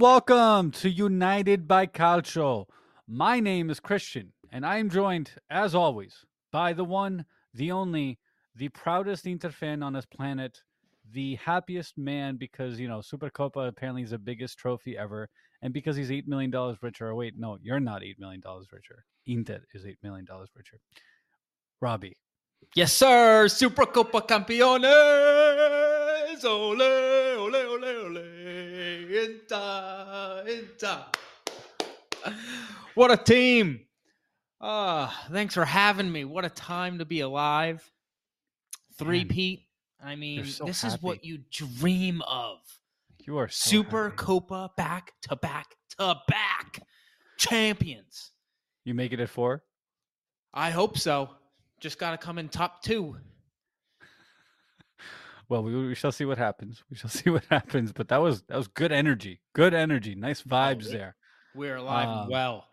Welcome to United by Calcio. My name is Christian, and I am joined, as always, by the one, the only, the proudest Inter fan on this planet, the happiest man because, you know, Supercopa apparently is the biggest trophy ever, and because he's $8 million richer. Or wait, no, you're not $8 million richer. Inter is $8 million richer. Robbie. Yes, sir. Supercopa Campeones. Ole, ole, ole, ole. Inter, Inter. What a team. Ah, thanks for having me. What a time to be alive. Three Pete. I mean, so this is what you dream of. You are so Super happy. Copa back to back to back champions. You make it at four? I hope so. Just got to come in top two. Well, we, we shall see what happens. We shall see what happens. But that was that was good energy. Good energy. Nice vibes yeah. there. We're alive Um, well.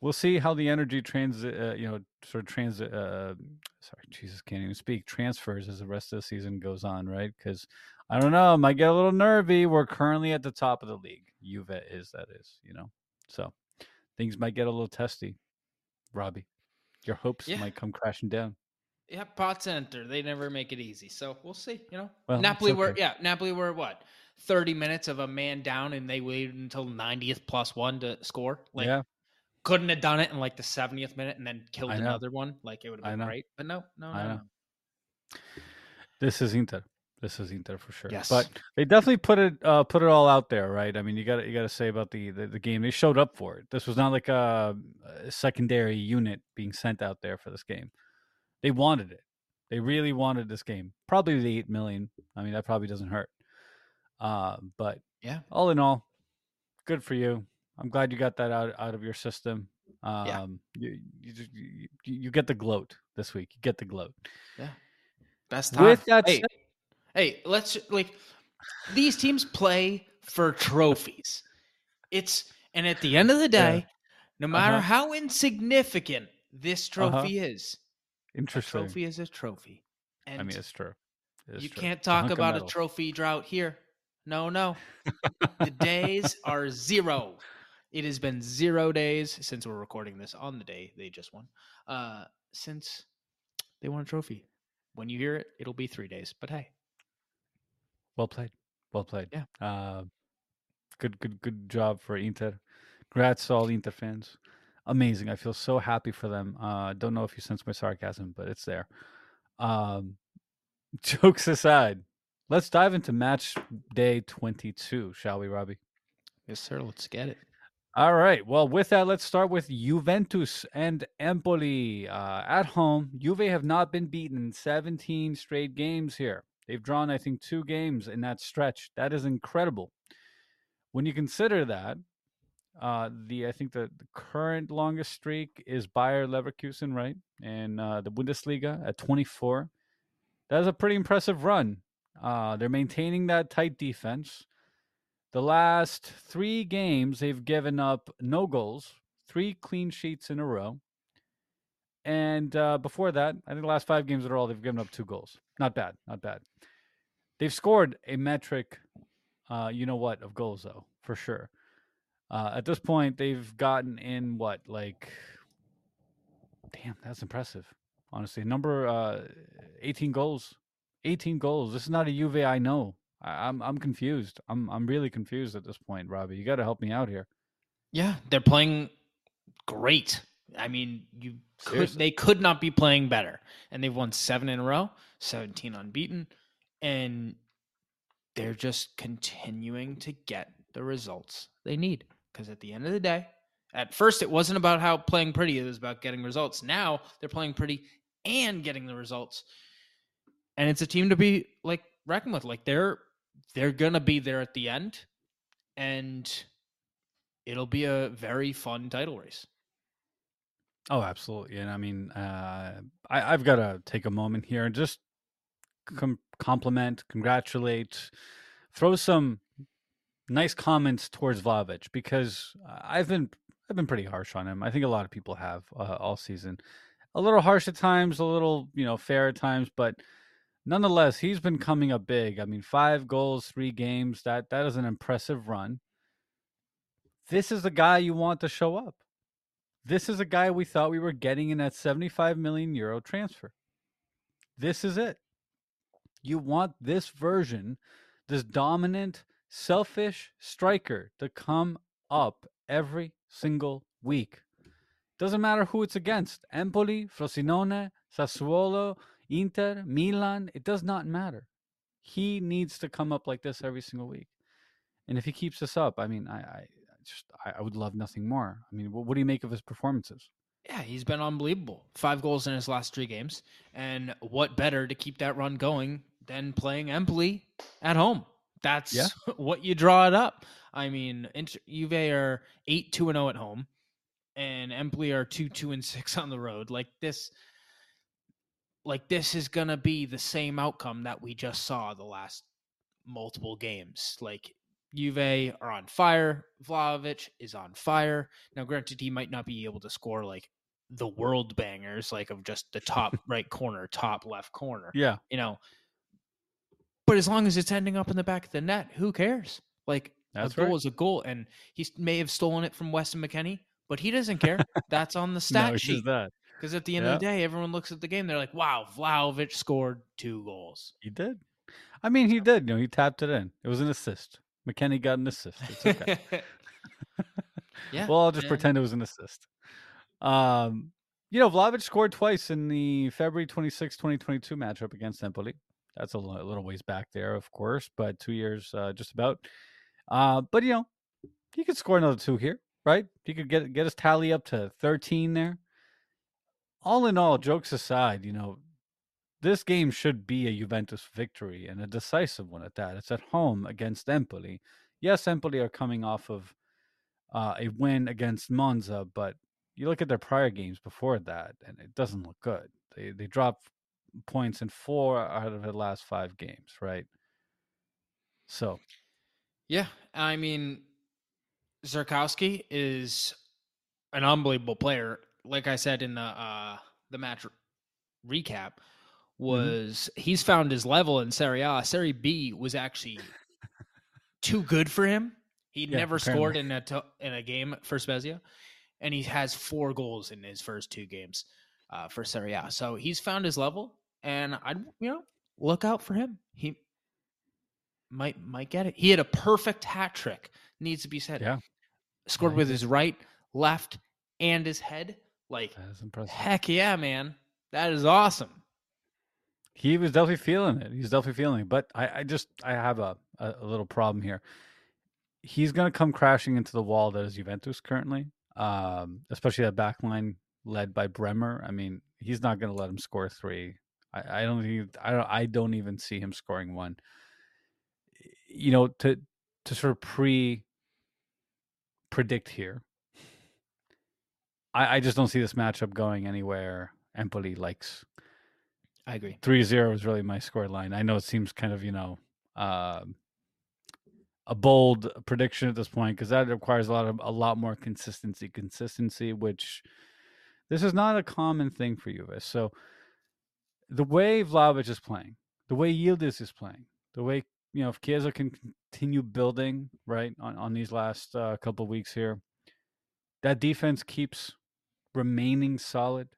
We'll see how the energy trans, uh, you know, sort of trans. Uh, sorry, Jesus, can't even speak. Transfers as the rest of the season goes on, right? Because I don't know, might get a little nervy. We're currently at the top of the league. Juve is that is, you know, so things might get a little testy. Robbie, your hopes Yeah. might come crashing down. Yeah, Pazza Inter. They never make it easy. So we'll see. You know, Well, Napoli were yeah, Napoli were what thirty minutes of a man down, and they waited until ninetieth plus one to score. Like yeah, couldn't have done it in like the seventieth minute and then killed another one. Like it would have been great. But no, no, no, no. this is Inter. This is Inter for sure. Yes. But they definitely put it uh, put it all out there, right? I mean, you got you got to say about the, the the game. They showed up for it. This was not like a, a secondary unit being sent out there for this game. They wanted it. They really wanted this game. Probably the eight million. I mean, that probably doesn't hurt. Uh, but Yeah. all in all, good for you. I'm glad you got that out out of your system. Um, Yeah. you, you, just- you you get the gloat this week. You get the gloat. Yeah, best time. With that hey, hey, let's like these teams play for trophies. It's and at the end of the Yeah. day, no matter Uh-huh. how insignificant this Uh-huh. trophy is, a trophy is a trophy. And I mean, it's true. You true. can't It's a talk about a trophy drought here. No, no. the days are zero. It has been zero days since we're recording this on the day they just won. Uh, since they won a trophy. When you hear it, it'll be three days. But hey, Well played. Well played. Yeah. Uh, good, good, good job for Inter. Congrats to all Inter fans. Amazing. I feel so happy for them. Uh, don't know if you sense my sarcasm, but it's there. Um, jokes aside, let's dive into match day 22, shall we, Robbie? yes, sir. Let's get it. All right. Well, with that, let's start with Juventus and Empoli. Uh, at home, Juve have not been beaten in 17 straight games here. They've drawn, I think, two games in that stretch. That is incredible. When you consider that, uh, the I think the, the current longest streak is Bayer Leverkusen, right? And uh, the Bundesliga at 24. That is a pretty impressive run. Uh, they're maintaining that tight defense. The last three games, they've given up no goals, three clean sheets in a row. And uh, before that, I think the last five games in a row, they've given up two goals. Not bad, not bad. They've scored a metric, uh, you know what, of goals, though, for sure. Uh, at this point, they've gotten in what, like, damn, that's impressive. Honestly, number uh, 18 goals. 18 goals. This is not a Juve I know. I, I'm I'm confused. I'm I'm really confused at this point, Robbie. You got to help me out here. Yeah, they're playing great. I mean, you could, they could not be playing better. And they've won 7 in a row, 17 unbeaten, and they're just continuing to get the results they need because at the end of the day, at first it wasn't about how playing pretty, it was about getting results. Now, they're playing pretty and getting the results. And it's a team to be like reckoned with. Like they're they're to be there at the end and it'll be a very fun title race. Oh, absolutely. And I mean, uh, I, I've got to take a moment here and just com- compliment, congratulate, throw some nice comments towards Vlahovic because I've been I've been pretty harsh on him. I think a lot of people have uh, all season. A little harsh at times, a little you know fair at times, but nonetheless, he's been coming up big. I mean, five goals, three games. That that is an impressive run. This is the guy you want to show up. This is a guy we thought we were getting in that 75 million euro transfer. This is it. You want this version, this dominant, selfish striker to come up every single week. Doesn't matter who it's against Empoli, Frosinone, Sassuolo, Inter, Milan. It does not matter. He needs to come up like this every single week. And if he keeps this up, I mean, I, I just I, I would love nothing more. I mean, what, what do you make of his performances? Yeah, he's been unbelievable. Five goals in his last three games. And what better to keep that run going than playing Empoli at home? That's Yeah. what you draw it up. I mean, Inter- Juve are 8 2 and 0 at home, and Empoli are 2 2 and 6 on the road. Like this. Like this is gonna be the same outcome that we just saw the last multiple games. Like Juve are on fire. Vlahovic is on fire. Now, granted, he might not be able to score like the world bangers, like of just the top right corner, top left corner, Yeah, you know. But as long as it's ending up in the back of the net, who cares? Like That's a goal right. is a goal, and he may have stolen it from Weston McKennie, but he doesn't care. That's on the no, stat it's sheet. that Because at the end of the day, everyone looks at the game, they're like, "Wow, Vlahovic scored two goals." he did. I mean, he did. You know, he tapped it in. It was an assist. McKennie got an assist. It's okay. yeah. well, I'll just and- pretend it was an assist. Um, you know, Vlahovic scored twice in the February 26, 2022 matchup against Empoli. That's a li- little ways back there, of course, but two years uh, just about. Uh, but you know, he could score another two here, right? He could get get his tally up to 13 there. All in all, jokes aside, you know, this game should be a Juventus victory and a decisive one at that. It's at home against Empoli. Yes, Empoli are coming off of uh, a win against Monza, but you look at their prior games before that, and it doesn't look good. They they dropped points in four out of the last five games, right? So Yeah, I mean, Zurkowski is an unbelievable player. Like I said in the uh, the match recap, was he's found his level in Serie A. Serie B was actually too good for him. He'd Yeah, never scored in a to- in a game for Spezia, and he has four goals in his first two games uh, for Serie A. So he's found his level, and I'd you know look out for him. He might might get it. He had a perfect hat trick. Needs to be said. Yeah. scored he with his right, left, and his head. Like that is impressive. heck yeah, man, that is awesome. He was definitely feeling it. He's definitely feeling it. But I, I just I have a, a, a little problem here. He's gonna come crashing into the wall that is Juventus currently. Um, especially that back line led by Bremer. I mean, he's not gonna let him score three. I, I don't even I don't I don't even see him scoring one. You know, to to sort of pre predict here. I, I just don't see this matchup going anywhere Empoli likes. I agree. 3-0 is really my score line. I know it seems kind of, you know, um a bold prediction at this point because that requires a lot of a lot more consistency, consistency, which this is not a common thing for Juve. So the way Vlahovic is playing, the way Yildiz is playing, the way you know if Chiesa can continue building right on on these last uh, couple weeks here, that defense keeps remaining solid.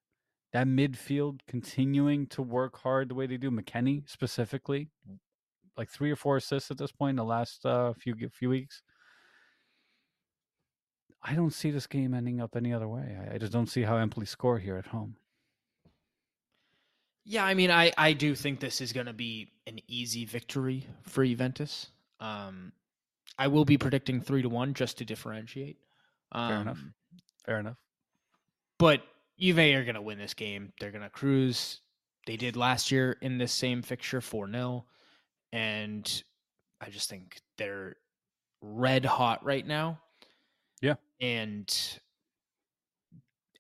That midfield continuing to work hard the way they do. McKennie specifically, like three or four assists at this point in the last uh, few few weeks. I don't see this game ending up any other way. I, I just don't see how Empoli score here at home. Yeah, I mean, I I do think this is going to be an easy victory for Juventus. Um, I will be predicting three to one just to differentiate. Um, enough. Fair enough. But Juve are going to win this game. They're going to cruise. They did last year in this same fixture 4 0. And I just think they're red hot right now. Yeah. And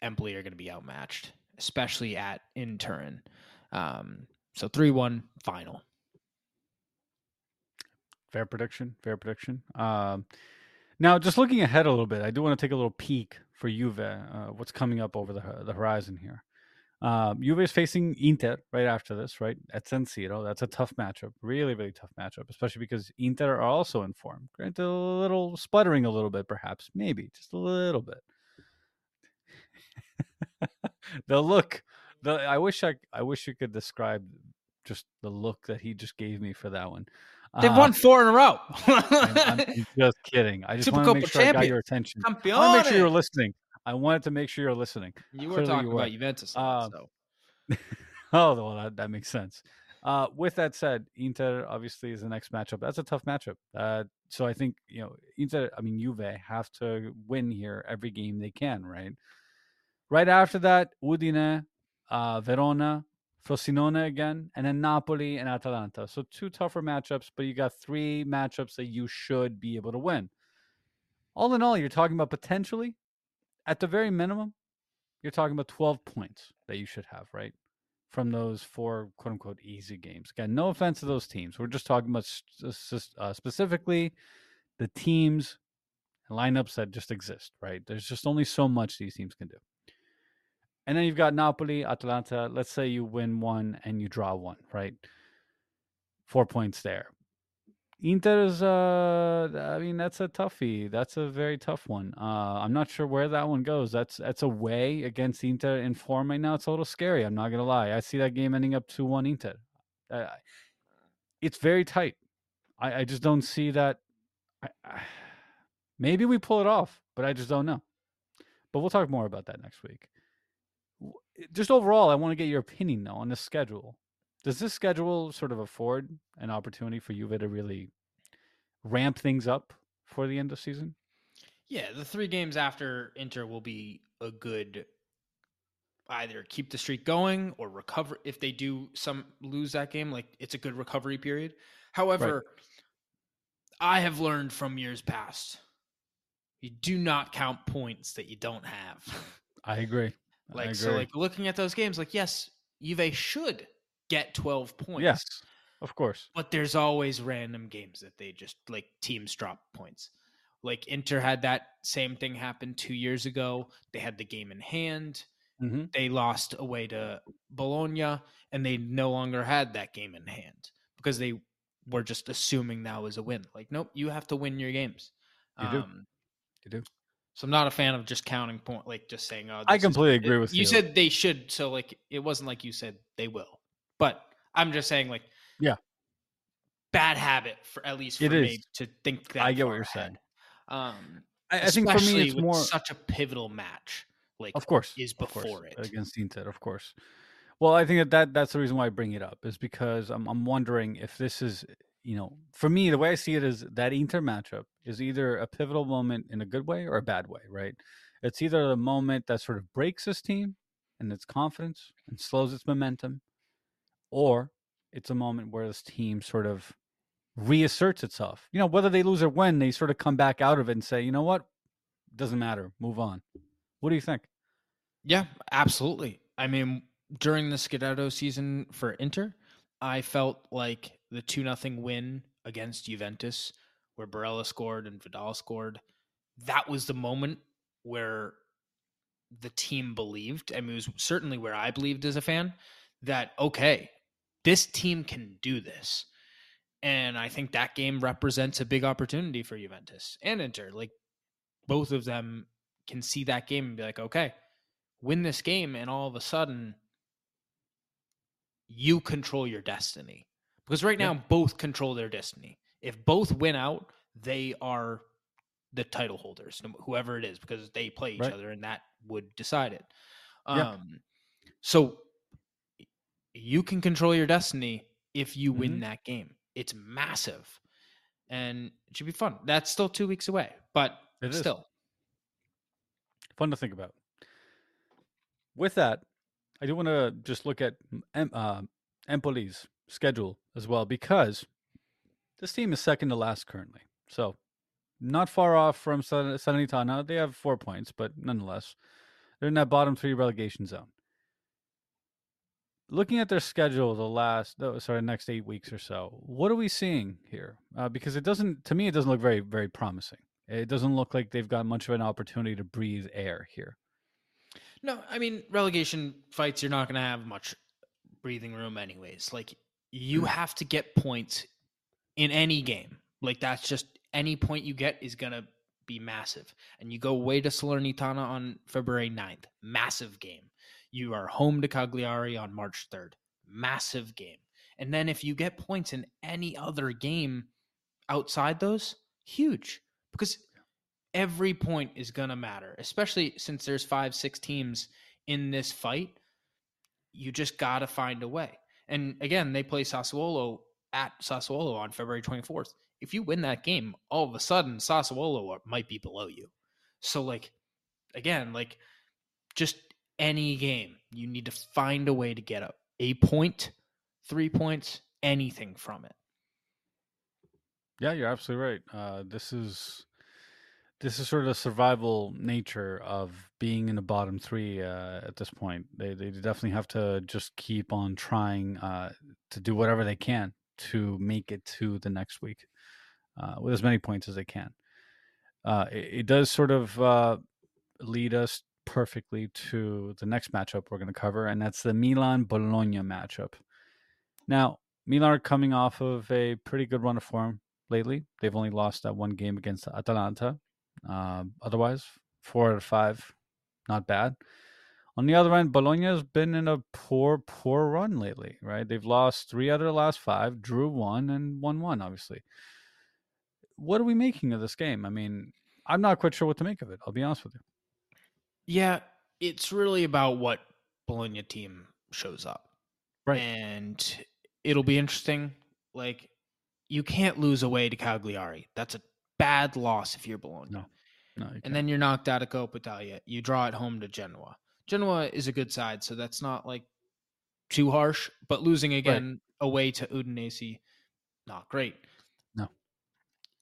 Empoli are going to be outmatched, especially at in Turin. Um, so 3 1 final. Fair prediction. Fair prediction. Um, now, just looking ahead a little bit, I do want to take a little peek for Juve. Uh, what's coming up over the the horizon here? Um, Juve is facing Inter right after this, right at San Siro. That's a tough matchup, really, really tough matchup, especially because Inter are also in form. Granted, a little sputtering a little bit, perhaps, maybe just a little bit. The look, the I wish I I wish you could describe just the look that he just gave me for that one. They've uh, won four in a row. I'm, I'm, just kidding. I just want to make sure I got your attention. I want to make sure you're listening. I wanted to make sure you're listening. You were Clearly talking you were. about Juventus. Uh, so. oh, well, that, that makes sense. Uh, with that said, Inter obviously is the next matchup. That's a tough matchup. Uh, so I think you know Inter. I mean, Juve have to win here every game they can. Right. Right after that, Udine, uh, Verona, Frosinone again, and then Napoli and Atalanta. So two tougher matchups, but you got three matchups that you should be able to win. All in all, you're talking about potentially, at the very minimum, you're talking about 12 points that you should have, right? From those four quote unquote easy games. Again, no offense to those teams. We're just talking about uh, specifically the teams and lineups that just exist, right? There's just only so much these teams can do. And then you've got Napoli, Atalanta. Let's say you win one and you draw one, right? Four points there. Inter is, uh, I mean, that's a toughie. That's a very tough one. Uh, I'm not sure where that one goes. That's that's away against Inter in form right now. It's a little scary. I'm not gonna lie. I see that game ending up two one Inter. Uh, it's very tight. I, I just don't see that. I, I, maybe we pull it off, but I just don't know. But we'll talk more about that next week just overall, I want to get your opinion though on the schedule. Does this schedule sort of afford an opportunity for Juve to really ramp things up for the end of season? Yeah, the three games after Inter will be a good either keep the streak going or recover if they do some lose that game like it's a good recovery period. However, right. I have learned from years past you do not count points that you don't have. I agree. Like so, like looking at those games, like yes, Juve should get twelve points. Yes, of course. But there's always random games that they just like teams drop points. Like Inter had that same thing happen two years ago. They had the game in hand. Mm-hmm. They lost away to Bologna, and they no longer had that game in hand because they were just assuming that was a win. Like, nope, you have to win your games. You do. Um, you do. So I'm not a fan of just counting point, like just saying. Oh, I completely is, agree with you. You said they should, so like it wasn't like you said they will, but I'm just saying like yeah, bad habit for at least for it me is. to think that. I get what you're ahead. saying. Um, I, I think for me it's more such a pivotal match. Like of course is before course, it against Inter, of course. Well, I think that, that that's the reason why I bring it up is because I'm I'm wondering if this is you know, for me, the way I see it is that Inter matchup is either a pivotal moment in a good way or a bad way, right? It's either the moment that sort of breaks this team and its confidence and slows its momentum, or it's a moment where this team sort of reasserts itself. You know, whether they lose or win, they sort of come back out of it and say, you know what? Doesn't matter. Move on. What do you think? Yeah, absolutely. I mean, during the Scudetto season for Inter, I felt like the two nothing win against Juventus, where Barella scored and Vidal scored, that was the moment where the team believed. Mean, it was certainly where I believed as a fan that okay, this team can do this. And I think that game represents a big opportunity for Juventus and Inter. Like both of them can see that game and be like, okay, win this game, and all of a sudden you control your destiny. Because right now, both control their destiny. If both win out, they are the title holders, whoever it is, because they play each right. other, and that would decide it. Um, so you can control your destiny if you mm-hmm. win that game. It's massive, and it should be fun. That's still two weeks away, but it still is. fun to think about. With that, I do want to just look at uh, Empoli's schedule as well because this team is second to last currently. So not far off from Salernitana. They have four points, but nonetheless, they're in that bottom three relegation zone. Looking at their schedule, the last, oh, sorry, next eight weeks or so, what are we seeing here? Uh, because it doesn't, to me, it doesn't look very, very promising. It doesn't look like they've got much of an opportunity to breathe air here. No, I mean relegation fights. You're not going to have much breathing room, anyways. Like you Mm. have to get points in any game. Like that's just any point you get is to be massive. And you go away to Salernitana on February 9th, massive game. You are home to Cagliari on March 3rd, massive game. And then if you get points in any other game outside those, huge. Because every point is going to matter, especially since there's five, six teams in this fight. You just got to find a way. And again, they play Sassuolo at Sassuolo on February 24th. If you win that game, all of a sudden Sassuolo might be below you. So like again, like just any game, you need to find a way to get a, a point, 3 points, anything from it. Yeah, you're absolutely right. Uh, this is this is sort of the survival nature of being in the bottom three uh, at this point. They they definitely have to just keep on trying uh, to do whatever they can to make it to the next week uh, with as many points as they can. Uh, it, it does sort of uh, lead us perfectly to the next matchup we're going to cover, and that's the Milan Bologna matchup. Now, Milan are coming off of a pretty good run of form lately. They've only lost that one game against Atalanta. Uh, otherwise, four out of five, not bad. On the other end, Bologna has been in a poor, poor run lately, right? They've lost three out of the last five, drew one, and won one, obviously. What are we making of this game? I mean, I'm not quite sure what to make of it. I'll be honest with you. Yeah, it's really about what Bologna team shows up. Right. And it'll be interesting. Like, you can't lose away to Cagliari. That's a bad loss if you're Bologna. No, No, And then you're knocked out of Coppa Italia. You draw at home to Genoa. Genoa is a good side, so that's not like too harsh. But losing again away to Udinese, not great. No.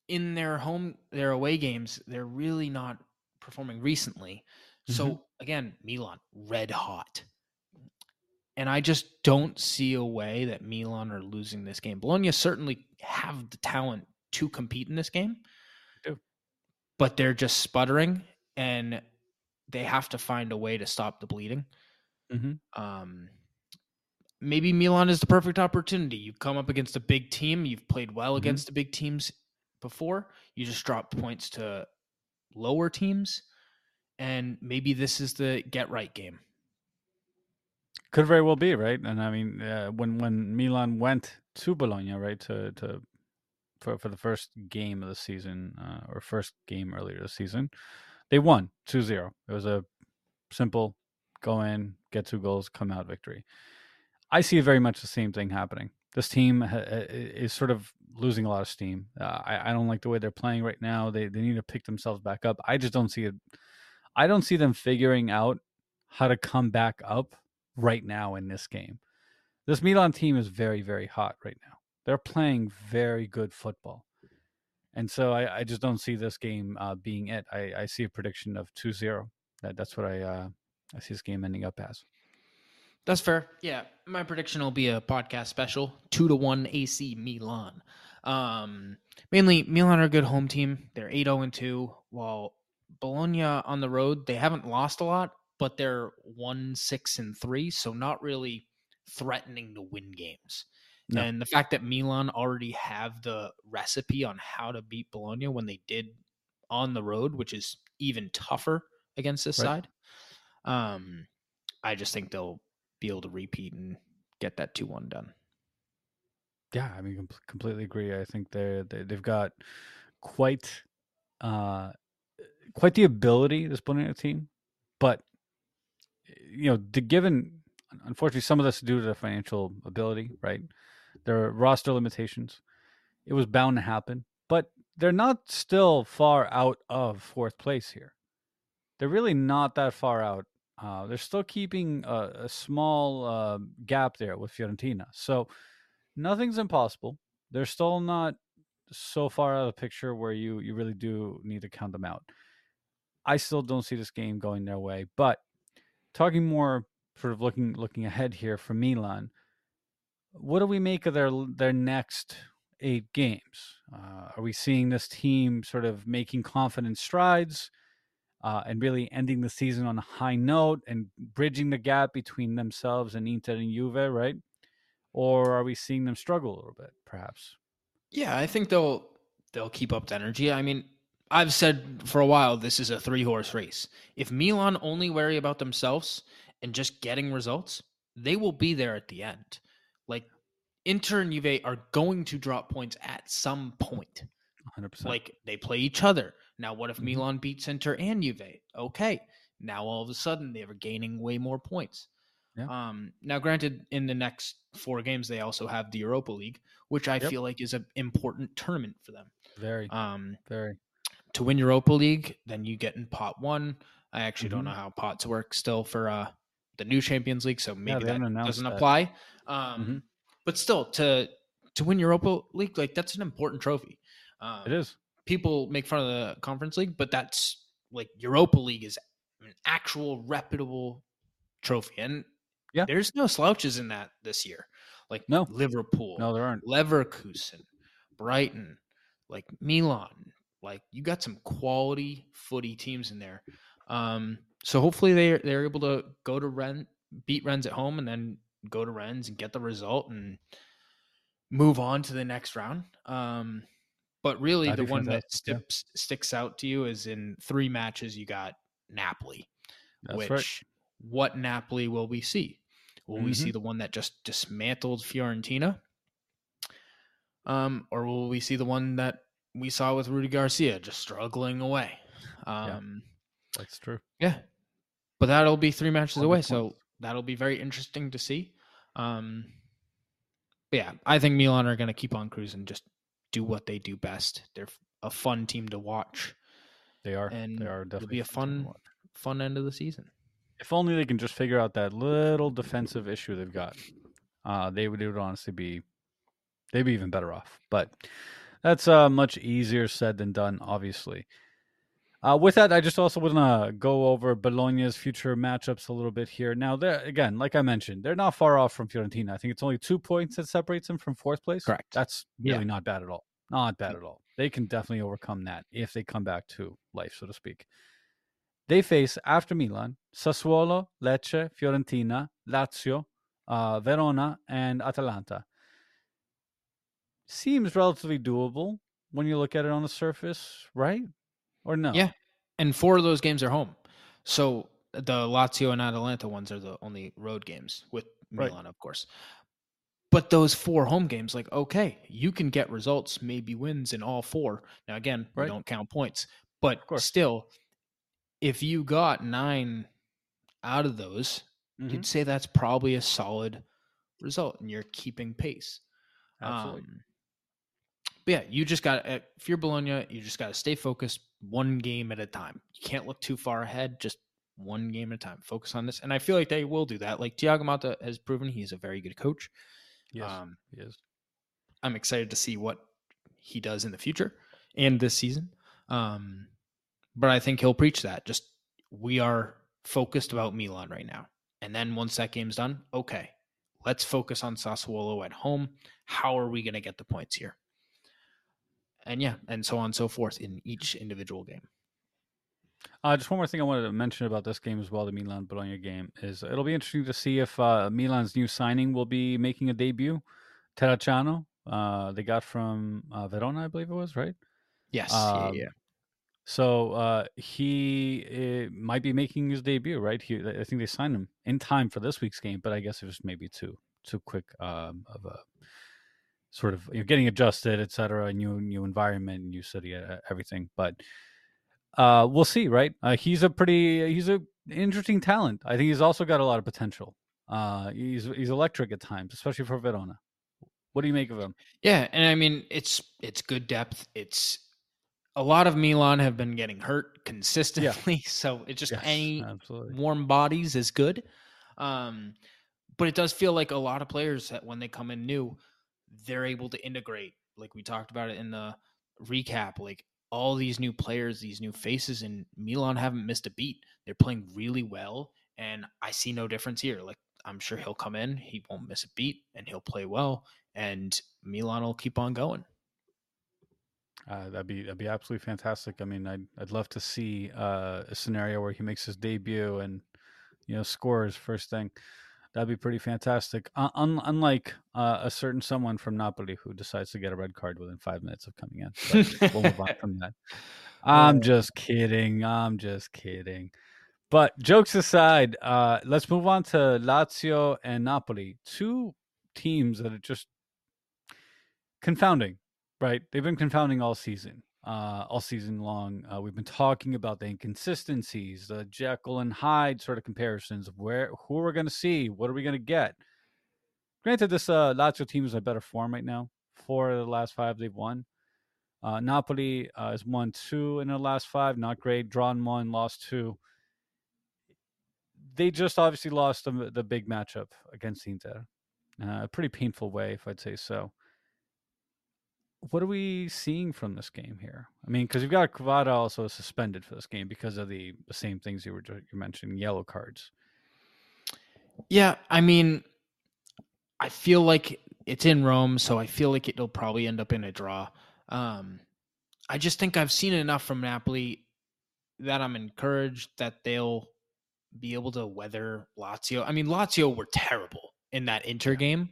In their home, their away games, they're really not performing recently. So Mhm. again, Milan red hot. And I just don't see a way that Milan are losing this game. Bologna certainly have the talent to compete in this game. But they're just sputtering and they have to find a way to stop the bleeding. Mhm. Um maybe Milan is the perfect opportunity. You come up against a big team, you've played well Mhm. against the big teams before. You just drop points to lower teams and maybe this is the get right game. Could very well be right, and I mean, uh, when when Milan went to Bologna, right, to to for for the first game of the season uh, or first game earlier this season, they won 2-0. It was a simple go in, get two goals, come out victory. I see very much the same thing happening. This team is sort of losing a lot of steam. Uh, I, I don't like the way they're playing right now. They they need to pick themselves back up. I just don't see it. I don't see them figuring out how to come back up right now in this game. This Milan team is very, very hot right now. They're playing very good football. And so I, I just don't see this game uh, being it. I, I see a prediction of 2 0. That, that's what I uh, I see this game ending up as. That's fair. Yeah, my prediction will be a podcast special, two to one AC Milan. Um, mainly Milan are a good home team. They're eight zero and two, while Bologna on the road they haven't lost a lot, but they're one six and three, so not really threatening to win games. No. And the fact that Milan already have the recipe on how to beat Bologna when they did on the road, which is even tougher against this Right. side. Um, I just think they'll be able to repeat and get that 2 1 done. Yeah, I mean, com- completely agree. I think they're, they they've got quite uh quite the ability this Bologna team, but you know, the given unfortunately some of this is due to their financial ability, right? Their roster limitations. It was bound to happen, but they're not still far out of fourth place here. They're really not that far out. Uh, they're still keeping a, a small uh, gap there with Fiorentina. So nothing's impossible. They're still not so far out of the picture where you you really do need to count them out. I still don't see this game going their way. But talking more sort of looking looking ahead here for Milan, what do we make of their their next eight games? Uh, are we seeing this team sort of making confident strides? uh, and really ending the season on a high note and bridging the gap between themselves and Inter and Juve, right? Or are we seeing them struggle a little bit, perhaps? Yeah, I think they'll they'll keep up the energy. I mean, I've said for a while this is a three horse race. If Milan only worry about themselves and just getting results, they will be there at the end. Like Inter and Juve are going to drop points at some point. 100%. Like they play each other. Now, what if Mhm. Milan beats Inter and Juve? Okay. Now all of a sudden they are gaining way more points. Yeah. Um, now, granted, in the next four games they also have the Europa League, which I Yep. feel like is an important tournament for them. very, Um, very. to win Europa League, then you get in pot one. I actually don't Mhm. know how pots work still for uh, the new Champions League, so maybe they that doesn't that. apply. Um, Mhm. But still, to to win Europa League, like that's an important trophy. Um, It is. people make fun of the Conference League, but that's like Europa League is an actual reputable trophy, and Yeah. there's no slouches in that this year. Like No. Liverpool, No, there aren't. Leverkusen, Brighton, like Milan. Like you got some quality footy teams in there. Um, so hopefully they they're able to go to Ren, beat Rennes at home, and then go to Rennes and get the result and move on to the next round. Um, but really, That'd the one that fantastic, yeah. sticks sticks out to you is in three matches you got Napoli. That's which right. what Napoli will we see? Will we Mm-hmm. see the one that just dismantled Fiorentina? Um, or will we see the one that we saw with Rudi Garcia just struggling away? Um, That's true. yeah. But that'll be three matches away, so that'll be very interesting to see. Um, yeah, I think Milan are going to keep on cruising, just do what they do best. They're a fun team to watch, They are. and they are it'll be a fun fun, fun end of the season. If only they can just figure out that little defensive issue they've got, uh, they would, they would honestly be, they'd be even better off. But that's uh, much easier said than done, obviously. Uh, with that, I just also want to go over Bologna's future matchups a little bit here. Now, they're again, like I mentioned, they're not far off from Fiorentina. I think it's only two points that separates them from fourth place. Correct. That's Yeah. really not bad at all. Not bad at all. They can definitely overcome that if they come back to life, so to speak. They face after Milan, Sassuolo, Lecce, Fiorentina, Lazio, uh, Verona, and Atalanta. Seems relatively doable when you look at it on the surface, right? Or no? Yeah. And four of those games are home. So the Lazio and Atalanta ones are the only road games with Right. Milan, of course. But those four home games, like, okay, you can get results, maybe wins in all four. Now, again, we don't count points. But still, if you got nine out of those, Mhm. you'd say that's probably a solid result and you're keeping pace. Absolutely. Um, but yeah, you just got if you're Bologna, you just got to stay focused one game at a time. You can't look too far ahead, just one game at a time. Focus on this. And I feel like they will do that. Like Thiago Motta has proven he's a very good coach. yes, Um, he is. I'm excited to see what he does in the future and this season. Um, but I think he'll preach that. Just we are focused about Milan right now. And then once that game's done, okay, let's focus on Sassuolo at home. How are we going to get the points here? And yeah, and so on and so forth in each individual game. Uh, just one more thing I wanted to mention about this game as well, the Milan Bologna game, is it'll be interesting to see if uh, Milan's new signing will be making a debut. Terracciano, uh, they got from uh, Verona, I believe it was, right? Yes. Um, yeah, yeah. So uh, he uh, might be making his debut, right? He, I think they signed him in time for this week's game, but I guess it was maybe too too quick um, of a sort of you're getting adjusted, et cetera, new new environment, new city, uh, everything. But uh, we'll see, right? Uh, he's a pretty he's a interesting talent. I think he's also got a lot of potential. Uh, he's he's electric at times, especially for Verona. What do you make of him? Yeah, and I mean it's it's good depth. It's a lot of Milan have been getting hurt consistently, so it just Yes, any absolutely. warm bodies is good. Um, but it does feel like a lot of players that when they come in new, they're able to integrate. Like we talked about it in the recap, like all these new players, these new faces, and Milan haven't missed a beat. They're playing really well, and I see no difference here. Like I'm sure he'll come in, he won't miss a beat, and he'll play well, and Milan will keep on going. Uh, that'd be that'd be absolutely fantastic. I mean, I'd I'd love to see uh, a scenario where he makes his debut and you know scores first thing. That'd be pretty fantastic. Uh, un- unlike uh, a certain someone from Napoli who decides to get a red card within five minutes of coming in. We'll move on from that. I'm just kidding. I'm just kidding. But jokes aside, uh, let's move on to Lazio and Napoli, two teams that are just confounding, right? They've been confounding all season, uh, all season long. Uh, we've been talking about the inconsistencies, the Jekyll and Hyde sort of comparisons of where who are we're going to see, what are we going to get. Granted, this uh, Lazio team is in better form right now. Four of the last five they've won. Uh, Napoli uh, has won two in the last five, not great. Drawn one, lost two they just obviously lost the, the big matchup against Inter. Uh, a pretty painful way, if I'd say so. What are we seeing from this game here? I mean, because you've got Kvara also suspended for this game because of the, the same things you were you mentioning, yellow cards. Yeah, I mean, I feel like it's in Rome, so I feel like it'll probably end up in a draw. Um, I just think I've seen enough from Napoli that I'm encouraged that they'll be able to weather Lazio. I mean, Lazio were terrible in that Inter game.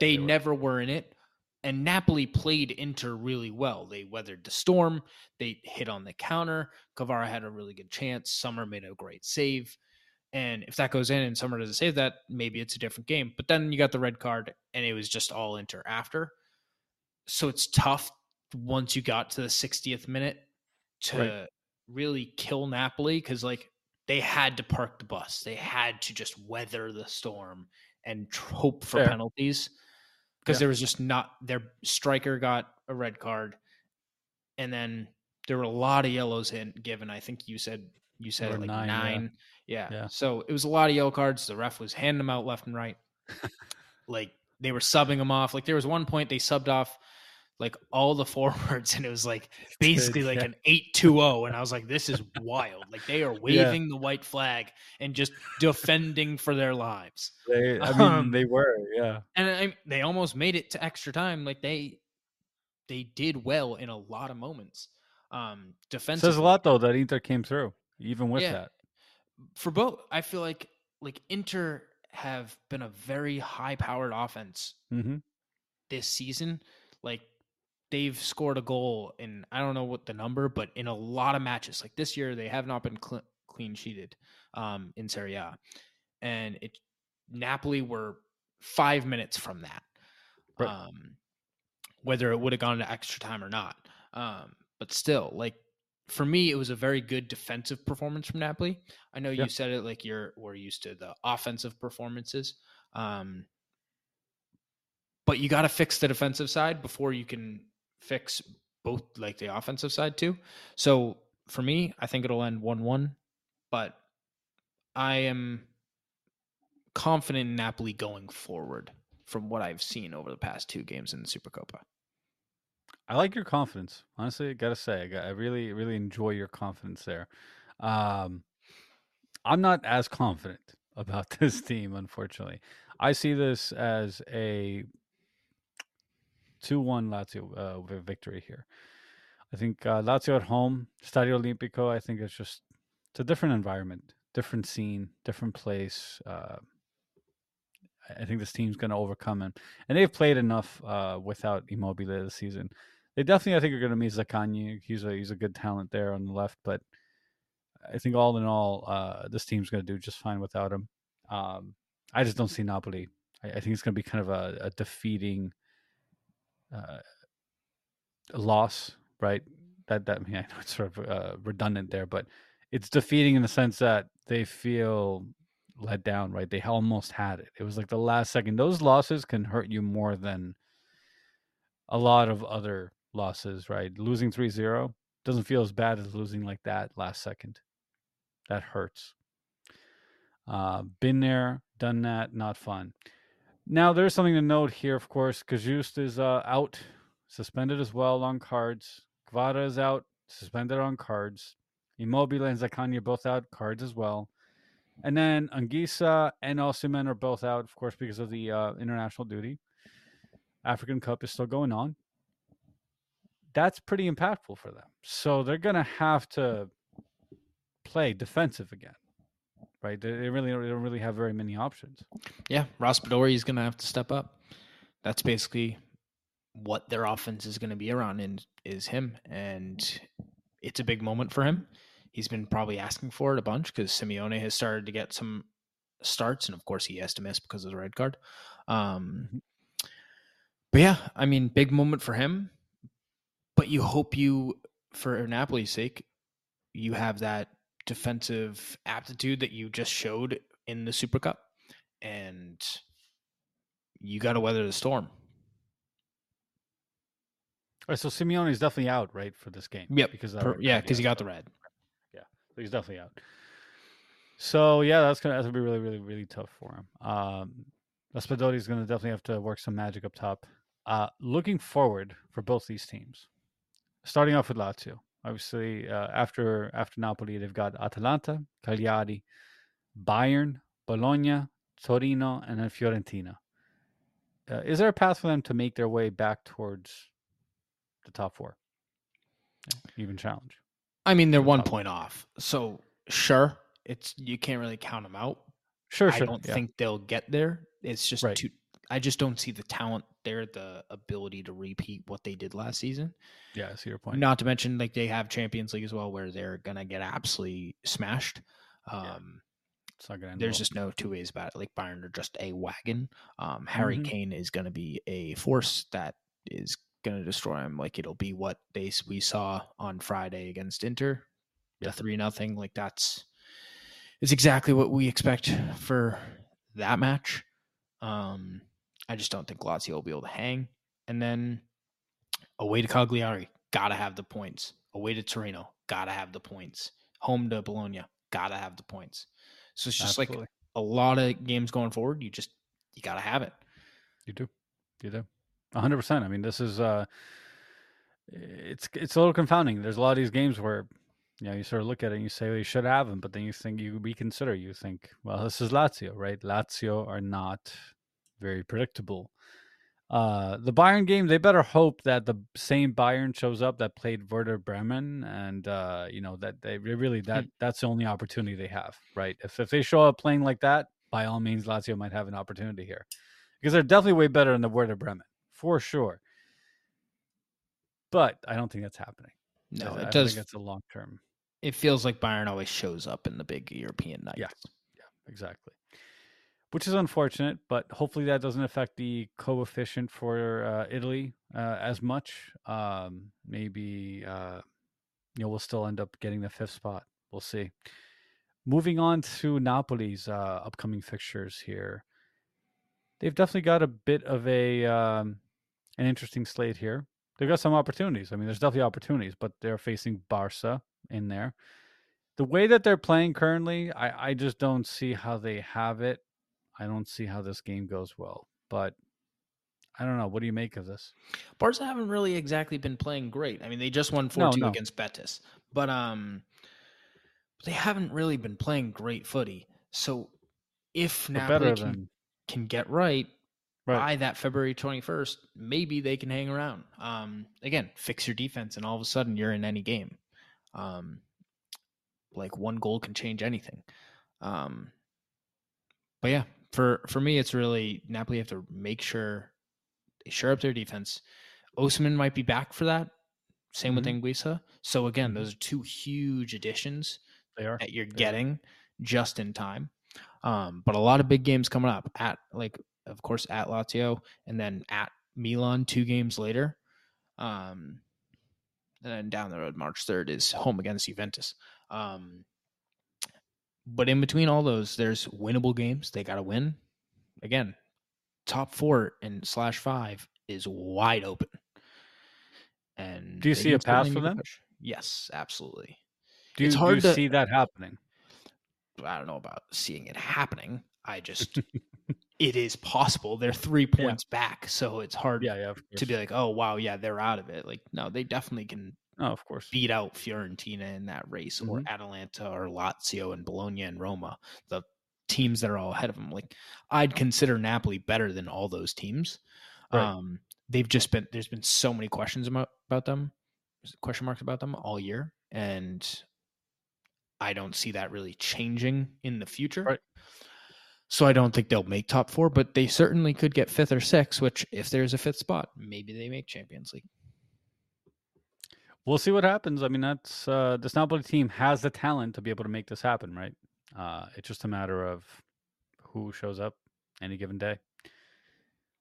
They, they never were in it. And Napoli played Inter really well. They weathered the storm. They hit on the counter. Kvara had a really good chance. Sommer made a great save. And if that goes in and Sommer doesn't save that, maybe it's a different game. But then you got the red card, and it was just all Inter after. So it's tough once you got to the 60th minute to right. really kill Napoli because, like, they had to park the bus. They had to just weather the storm and hope for Fair. penalties because yeah. there was just not their striker got a red card, and then there were a lot of yellows in given. I think you said you said like nine. nine. Yeah. Yeah. yeah. So it was a lot of yellow cards. The ref was handing them out left and right. like they were subbing them off. Like there was one point they subbed off like all the forwards and it was like basically like an 8-2-0 and I was like this is wild. Like they are waving yeah. the white flag and just defending for their lives. They I mean um, they were, yeah. And I, they almost made it to extra time like they they did well in a lot of moments. Um defensively. Says a lot though that Inter came through even with yeah. that. For both, I feel like like Inter have been a very high powered offense mm-hmm. this season. Like they've scored a goal in I don't know what the number, but in a lot of matches. Like this year, they have not been cl- clean sheeted um, in Serie A, and it Napoli were five minutes from that. Right. Um, whether it would have gone to extra time or not, um, but still, like for me, it was a very good defensive performance from Napoli. I know yeah. you said it like you're we're used to the offensive performances. Um, but you got to fix the defensive side before you can fix both like the offensive side too. So for me, I think it'll end 1 1, but I am confident in Napoli going forward from what I've seen over the past two games in the Supercoppa. I like your confidence. Honestly, I gotta say, I, got, I really, really enjoy your confidence there. Um, I'm not as confident about this team, unfortunately. I see this as a 2 1 Lazio uh, victory here. I think uh, Lazio at home, Stadio Olimpico, I think it's just it's a different environment, different scene, different place. Uh, I think this team's going to overcome him. And they've played enough uh, without Immobile this season. They definitely, I think, are going to meet Zaccagni. He's a he's a good talent there on the left, but I think all in all, uh, this team's going to do just fine without him. Um, I just don't see Napoli. I, I think it's going to be kind of a, a defeating uh, loss, right? That that I, mean, I know it's sort of uh, redundant there, but it's defeating in the sense that they feel let down, right? They almost had it. It was like the last second. Those losses can hurt you more than a lot of other losses, right? Losing 3-0 doesn't feel as bad as losing like that last second. That hurts. Uh, been there, done that, not fun. Now, there's something to note here, of course. Cajuste is uh, out, suspended as well on cards. Kvara is out, suspended on cards. Immobile and are both out, cards as well. And then Anguissa and Osimhen are both out, of course, because of the uh, international duty. African Cup is still going on. that's pretty impactful for them. So they're going to have to play defensive again, right? They, they really they don't really have very many options. Yeah, Raspadori is going to have to step up. That's basically what their offense is going to be around and is him and it's a big moment for him. He's been probably asking for it a bunch because Simeone has started to get some starts, and of course he has to miss because of the red card. Um, Mhm. but yeah, I mean, big moment for him. But you hope you, for Napoli's sake, you have that defensive aptitude that you just showed in the Super Cup, and you got to weather the storm. All right, so Simeone is definitely out, right, for this game. Yep, because Per- yeah, because he got the red. Yeah, so he's definitely out. So yeah, that's gonna that's gonna be really, really, really tough for him. Um Raspadori is gonna definitely have to work some magic up top. Uh looking forward for both these teams. Starting off with Lazio. Obviously, uh, after after Napoli, they've got Atalanta, Cagliari, Bayern, Bologna, Torino, and then Fiorentina. Uh, is there a path for them to make their way back towards the top four? Even challenge. I mean, they're the one point off, so sure, it's you can't really count them out. Sure, sure. I sure. don't yeah. think they'll get there. It's just Right. too. I just don't see the talent there, the ability to repeat what they did last season. Yeah, I see your point. Not to mention, like they have Champions League as well, where they're gonna get absolutely smashed. Yeah. Um, It's not gonna There's well. just no two ways about it. Like Bayern are just a wagon. Um, Harry Mhm. Kane is going to be a force that is going to destroy him. Like it'll be what they we saw on Friday against Inter, Yeah. the three nothing. Like that's it's exactly what we expect for that match. Um, I just don't think Lazio will be able to hang. And then away to Cagliari, gotta have the points. Away to Torino, gotta have the points. Home to Bologna, gotta have the points. So it's just like a lot of games going forward. You just you gotta have it. you do, you do, hundred percent. I mean, this is uh, it's it's a little confounding. There's a lot of these games where you know you sort of look at it and you say well, you should have them, but then you think you reconsider. You think, well, this is Lazio, right? Lazio are not very predictable. Uh, the Bayern game, they better hope that the same Bayern shows up that played Werder Bremen, and uh, you know that they really that that's the only opportunity they have, right? If if they show up playing like that, by all means, Lazio might have an opportunity here because they're definitely way better than the Werder Bremen for sure. But I don't think that's happening. No, I it think does. it's a long term. It feels like Bayern always shows up in the big European nights. Yeah. exactly. Which is unfortunate, but hopefully that doesn't affect the coefficient for uh, Italy uh, as much. Um, maybe uh, you know we'll still end up getting the fifth spot. We'll see. Moving on to Napoli's uh, upcoming fixtures here, they've definitely got a bit of a um, an interesting slate here. They've got some opportunities. I mean, there's definitely opportunities, but they're facing Barca in there. The way that they're playing currently, I, I just don't see how they have it. I don't see how this game goes well. But I don't know. What do you make of this? Barca haven't really exactly been playing great. I mean, they just won 4 2 no. against Betis, but um, they haven't really been playing great footy. So if Napoli can, than can get right, right. by that February 21st, maybe they can hang around. Um, again, fix your defense, and all of a sudden you're in any game. Um, like one goal can change anything. Um, but yeah, for for me, it's really Napoli have to make sure they shore up their defense. Osimhen might be back for that. Same with Anguissa. So again, Mhm. those are two huge additions They are. that you're They are. getting just in time. Um, but a lot of big games coming up at like of course at Lazio and then at Milan two games later. Um, and then down the road, March third is home against Juventus. Um, but in between all those, there's winnable games they got to win. Again, top four and slash five is wide open. And Do you see a path for them? push. Yes, absolutely. Do you, it's do you to- see that happening? I don't know about seeing it happening. I just it is possible. They're three points back, so it's hard Yeah, yeah, to be like, oh wow, yeah, they're out of it. Like, no, they definitely can oh, of course. beat out Fiorentina in that race, or Mhm. Atalanta, or Lazio, and Bologna and Roma, the teams that are all ahead of them. Like, I'd consider Napoli better than all those teams. Right. Um, they've just been there's been so many questions about about them. question marks about them all year, and I don't see that really changing in the future. Right. So I don't think they'll make top four, but they certainly could get fifth or sixth. Which, if there's a fifth spot, maybe they make Champions League. We'll see what happens. I mean, that's uh, this Napoli team has the talent to be able to make this happen, right? Uh, it's just a matter of who shows up any given day.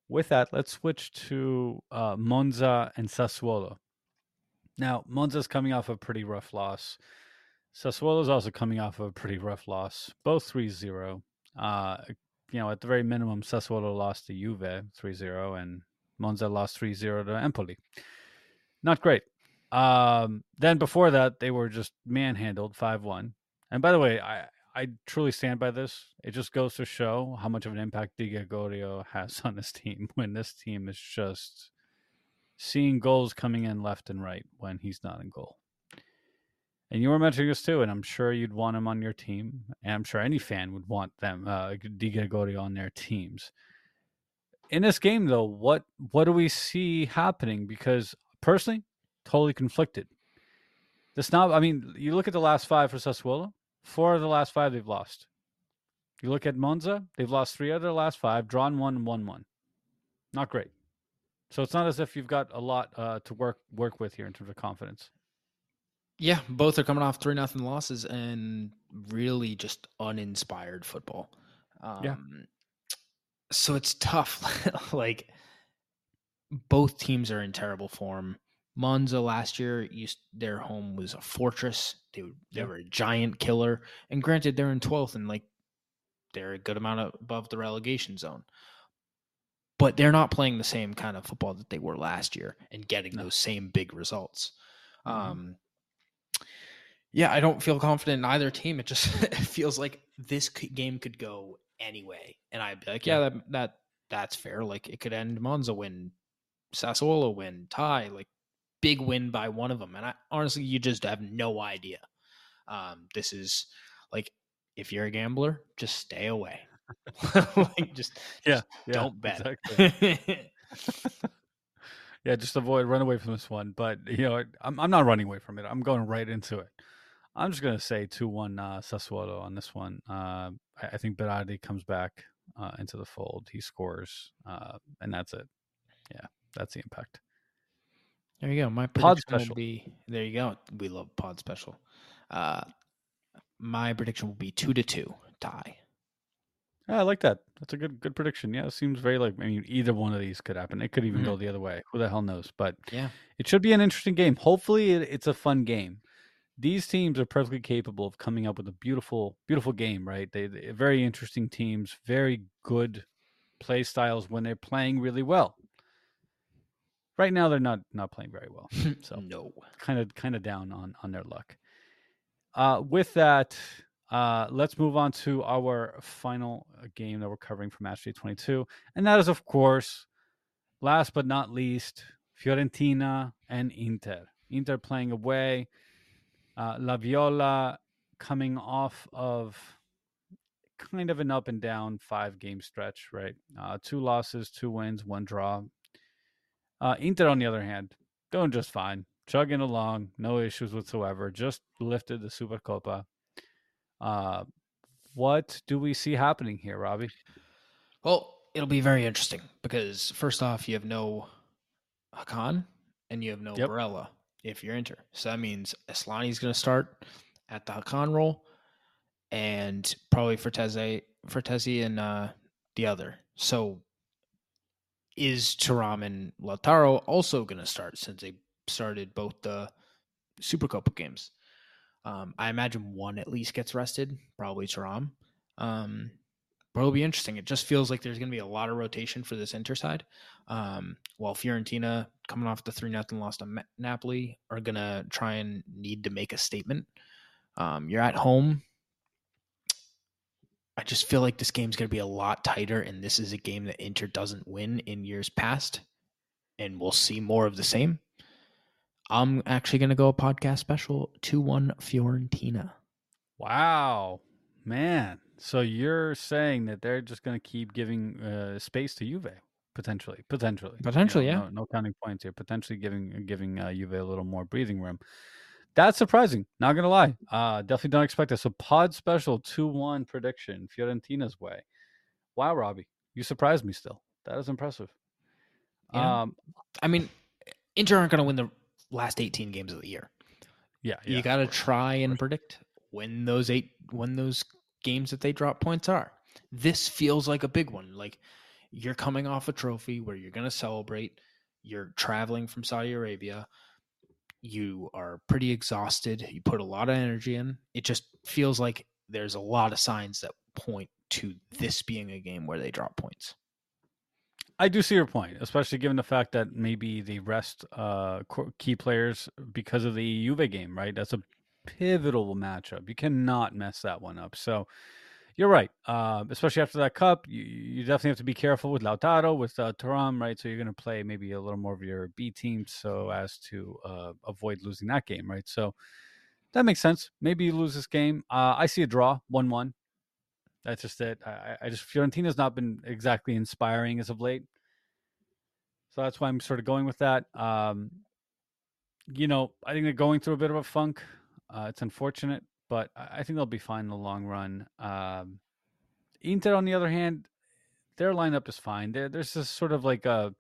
With that, let's switch to uh, Monza and Sassuolo. Now, Monza's coming off a pretty rough loss. Sassuolo's also coming off of a pretty rough loss, both 3 0. Uh, you know, at the very minimum, Sassuolo lost to Juve 3 0, and Monza lost 3 0 to Empoli. Not great. Um, then before that, they were just manhandled 5 1. And by the way, I, I truly stand by this. It just goes to show how much of an impact Di Gregorio has on this team when this team is just seeing goals coming in left and right when he's not in goal. And you were mentioning this too, and I'm sure you'd want him on your team, and I'm sure any fan would want them, uh, Di Gregorio on their teams. In this game, though, what what do we see happening? Because personally, totally conflicted. The snob. I mean, you look at the last five for Sassuolo. Four of the last five they've lost. You look at Monza, they've lost three of their last five, drawn one, and won one. Not great. So it's not as if you've got a lot uh, to work work with here in terms of confidence. Yeah, both are coming off three nothing losses and really just uninspired football. Um, Yeah. So it's tough. like both teams are in terrible form. Monza last year, used their home was a fortress. They were, they were a giant killer. And granted, they're in twelfth and like they're a good amount above the relegation zone. But they're not playing the same kind of football that they were last year and getting No. those same big results. Mhm. Um, yeah, I don't feel confident in either team. It just it feels like this game could go anyway, and I'd be like, yeah, that that that's fair. Like it could end Monza win, Sassuolo win, tie, like big win by one of them. And I honestly, you just have no idea. Um, this is like if you're a gambler, just stay away. like just Yeah, don't bet. exactly. yeah, just avoid run away from this one. But you know, I'm I'm not running away from it. I'm going right into it. I'm just gonna say two one uh, Sassuolo on this one. Uh, I, I think Berardi comes back uh, into the fold. He scores, uh, and that's it. Yeah, that's the impact. There you go. My Pod prediction special. will be there. You go. We love pod special. Uh, my prediction will be two to two tie. Yeah, I like that. That's a good good prediction. Yeah, it seems very like I mean either one of these could happen. It could even Mhm. go the other way. Who the hell knows? But Yeah. it should be an interesting game. Hopefully, it, it's a fun game. These teams are perfectly capable of coming up with a beautiful, beautiful game. Right? They, they very interesting teams, very good play styles when they're playing really well. Right now, they're not not playing very well. So no. kind of kind of down on on their luck. Uh, with that, uh, let's move on to our final uh, game that we're covering for Match Day 22, and that is, of course, last but not least, Fiorentina and Inter. Inter playing away. Uh, La Viola coming off of kind of an up and down five game stretch, right? Uh, two losses, two wins, one draw. Uh, Inter, on the other hand, doing just fine, chugging along, no issues whatsoever. Just lifted the Supercopa. Uh, what do we see happening here, Robbie? Well, it'll be very interesting because first off, you have no Hakan and you have no Yep. Barella if you're Inter. So that means Aslani's going to start at the Hakan role and probably Ferteze, Frattesi and uh, the other. So is Thuram and Lautaro also going to start since they started both the Super Copa games? Um, I imagine one at least gets rested, probably Thuram. Um, but it'll be interesting. It just feels like there's going to be a lot of rotation for this Inter side. Um, while Fiorentina, coming off the 3 nothing loss to Napoli, are going to try and need to make a statement. Um, you're at home. I just feel like this game's going to be a lot tighter, and this is a game that Inter doesn't win in years past, and we'll see more of the same. I'm actually going to go a podcast special 2 1 Fiorentina. Wow, man. So you're saying that they're just going to keep giving uh, space to Juve? potentially, potentially, Potentially, You know, yeah. No, no counting points here. Potentially giving giving uh, Juve a little more breathing room. That's surprising. Not gonna lie. Uh, definitely don't expect this. So pod special two one prediction Fiorentina's way. Wow, Robbie, you surprised me. Still, that is impressive. Yeah. Um, I mean, Inter aren't going to win the last 18 games of the year. yeah, yeah. You got to try and predict when those eight when those games that they drop points are. This feels like a big one. Like you're coming off a trophy where you're going to celebrate. You're traveling from Saudi Arabia. You are pretty exhausted. You put a lot of energy in. It just feels like there's a lot of signs that point to this being a game where they drop points. I do see your point, especially given the fact that maybe they rest uh, key players because of the Juve game, right? That's a pivotal matchup. You cannot mess that one up. So you're right. Uh, especially after that cup, you, you definitely have to be careful with Lautaro, with uh, Thuram, right? So you're going to play maybe a little more of your B team so as to uh, avoid losing that game, right? So that makes sense. Maybe you lose this game. Uh, I see a draw, one-one. That's just it. I, I just Fiorentina's not been exactly inspiring as of late, so that's why I'm sort of going with that. Um, you know, I think they're going through a bit of a funk. Uh, it's unfortunate, but I think they'll be fine in the long run. Um, Inter, on the other hand, their lineup is fine. There, there's this sort of like a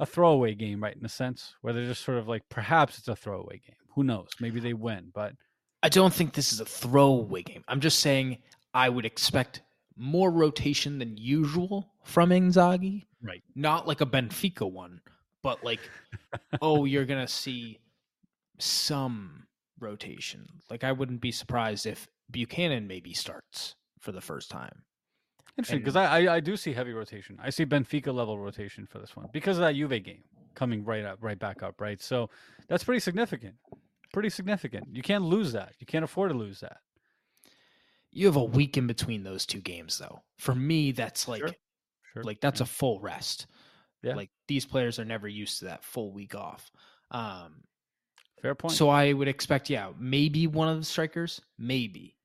a throwaway game, right? In a sense, where they're just sort of like perhaps it's a throwaway game. Who knows? Maybe they win, but I don't think this is a throwaway game. I'm just saying I would expect more rotation than usual from Inzaghi. Right. Not like a Benfica one, but like, oh, you're gonna see some rotation. Like I wouldn't be surprised if Buchanan maybe starts for the first time. Interesting, because I, I I do see heavy rotation. I see Benfica level rotation for this one because of that Juve game coming right up, right back up, right. So that's pretty significant. Pretty significant. You can't lose that. You can't afford to lose that. You have a week in between those two games, though. For me, that's like Sure. Sure. like that's a full rest. Yeah. Like these players are never used to that full week off. Um, fair point. So I would expect, yeah, maybe one of the strikers, maybe,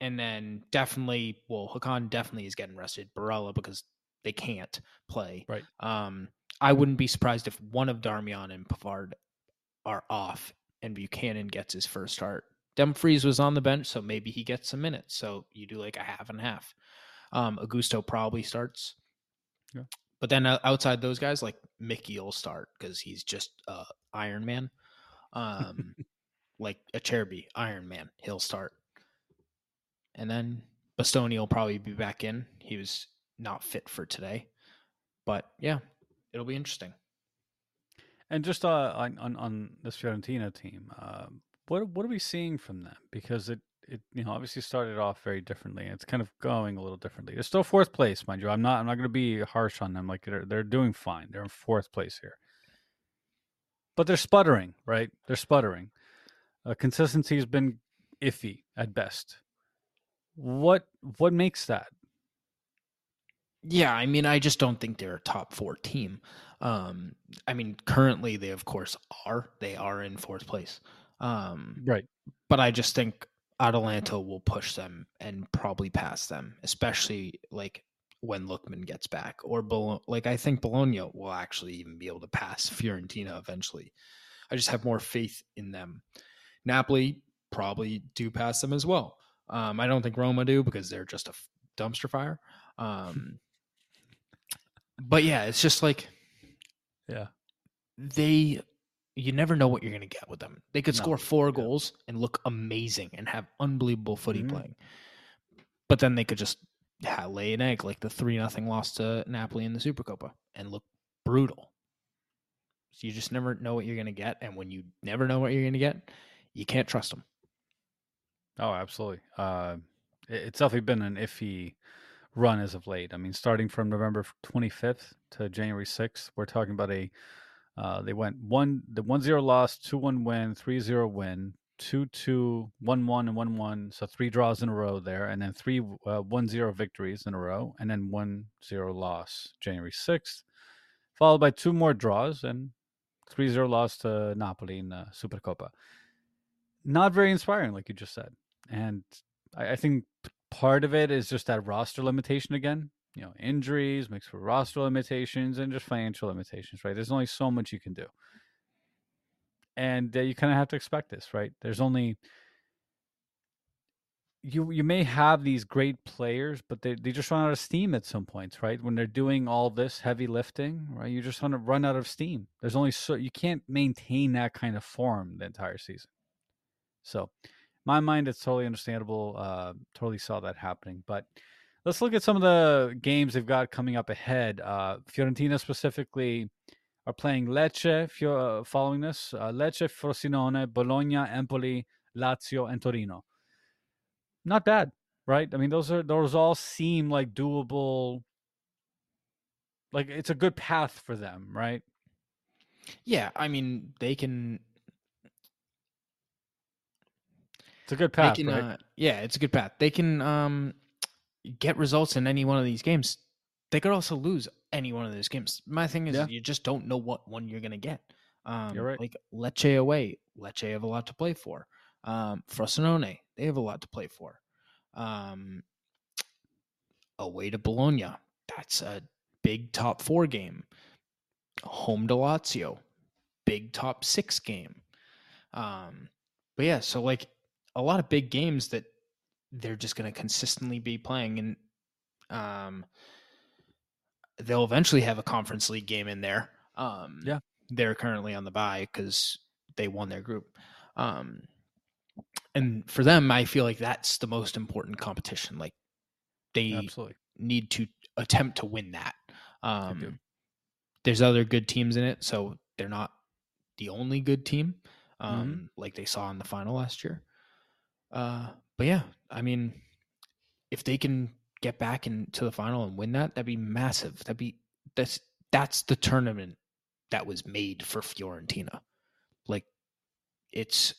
and then definitely, well, Hakan definitely is getting rested. Barella because they can't play. Right. Um, I wouldn't be surprised if one of Darmian and Pavard are off and Buchanan gets his first start. Dumfries was on the bench, so maybe he gets some minutes. So you do like a half and half. Um, Augusto probably starts. Yeah. But then uh, outside those guys, like Mickey will start because he's just uh, Iron Man. Um, like Acerbi, Iron Man, he'll start. And then Bastoni will probably be back in. He was not fit for today. But yeah, it'll be interesting. And just uh, on, on on this Fiorentina team, uh, what what are we seeing from them? Because it it you know obviously started off very differently. and It's kind of going a little differently. They're still fourth place, mind you. I'm not I'm not going to be harsh on them. Like they're they're doing fine. They're in fourth place here, but they're sputtering. Right? They're sputtering. Uh, consistency has been iffy at best. What what makes that? Yeah, I mean, I just don't think they're a top four team. Um, I mean, currently they of course are. They are in fourth place. Um, Right. but I just think Atalanta will push them and probably pass them, especially like when Lookman gets back. Or Bologna, like I think Bologna will actually even be able to pass Fiorentina eventually. I just have more faith in them. Napoli probably do pass them as well. Um, I don't think Roma do because they're just a dumpster fire. Um, but yeah, it's just like Yeah. they you never know what you're going to get with them. They could No, score four yeah. goals and look amazing and have unbelievable footy Mhm. playing. But then they could just lay an egg like the 3 nothing loss to Napoli in the Supercopa and look brutal. So you just never know what you're going to get and when you never know what you're going to get, you can't trust them. Oh, absolutely. Uh, it- it's definitely been an iffy run as of late. I mean, starting from November 25th to January 6th, we're talking about a. Uh, they went one the one zero loss, two one win, three zero win, two two, one one and one one. So three draws in a row there, and then three uh, one zero victories in a row, and then one zero loss January 6th, followed by two more draws and three zero loss to Napoli in the Supercopa. Not very inspiring, like you just said and I, I think part of it is just that roster limitation again. you know injuries, makes for roster limitations, and just financial limitations. Right? There's only so much you can do, and uh, you kind of have to expect this. Right? There's only you you may have these great players, but they, they just run out of steam at some points, right? When they're doing all this heavy lifting, right? You just want to run out of steam. There's only so you can't maintain that kind of form the entire season. So, my mind, it's totally understandable. Uh, totally saw that happening. But let's look at some of the games they've got coming up ahead. Uh, Fiorentina specifically are playing Lecce if you're uh, following this. Uh, Lecce, Frosinone, Bologna, Empoli, Lazio, and Torino not bad, right? I mean, those are those all seem like doable. Like it's a good path for them, right? Yeah, I mean they can. It's a good path, can, right? Uh, yeah, it's a good path. They can um, get results in any one of these games. They could also lose any one of those games. My thing is, yeah. you just don't know what one you're gonna get. Um, you're right. Like Lecce away, Lecce have a lot to play for. Um, Frosinone, they have a lot to play for. Um, away to Bologna, that's a big top four game. Home to Lazio, big top six game. Um, but yeah, so like a lot of big games that they're just going to consistently be playing, and um, they'll eventually have a conference league game in there. Um, yeah, they're currently on the bye because they won their group. Um, and for them, I feel like that's the most important competition. Like they Absolutely. need to attempt to win that. Um, there's other good teams in it, so they're not the only good team, um, mm-hmm. like they saw in the final last year. Uh, but yeah, I mean, if they can get back into the final and win that, that'd be massive. That'd be that's that's the tournament that was made for Fiorentina. Like it's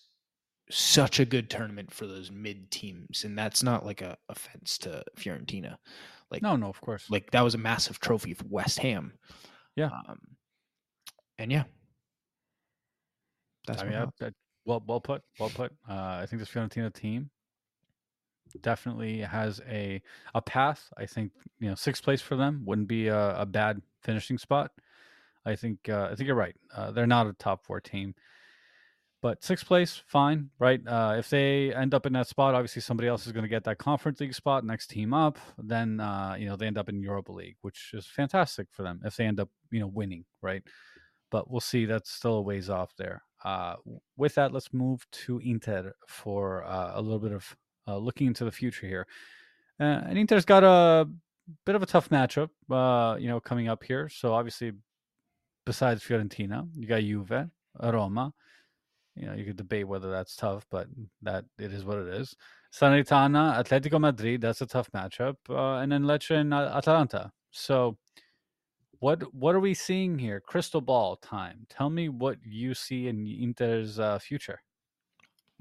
such a good tournament for those mid teams, and that's not like a offense to Fiorentina. Like no, no, of course. Like that was a massive trophy for West Ham. Yeah, um, and yeah, that's I mean, I, I, well, well put, well put. Uh, I think this Fiorentina team definitely has a a path. I think you know sixth place for them wouldn't be a, a bad finishing spot. I think uh, I think you're right. Uh, they're not a top four team. But sixth place, fine, right? Uh, if they end up in that spot, obviously somebody else is going to get that Conference League spot, next team up. Then uh, you know they end up in Europa League, which is fantastic for them if they end up you know winning, right? But we'll see. That's still a ways off there. Uh, with that, let's move to Inter for uh, a little bit of uh, looking into the future here. Uh, and Inter's got a bit of a tough matchup, you know, coming up here. So obviously, besides Fiorentina, you got Juve, Roma you know, you could debate whether that's tough, but that it is what it is. Salernitana, Atletico Madrid, that's a tough matchup, uh, and then Lecce and Atalanta. So, what what are we seeing here? Crystal ball time. Tell me what you see in Inter's uh, future.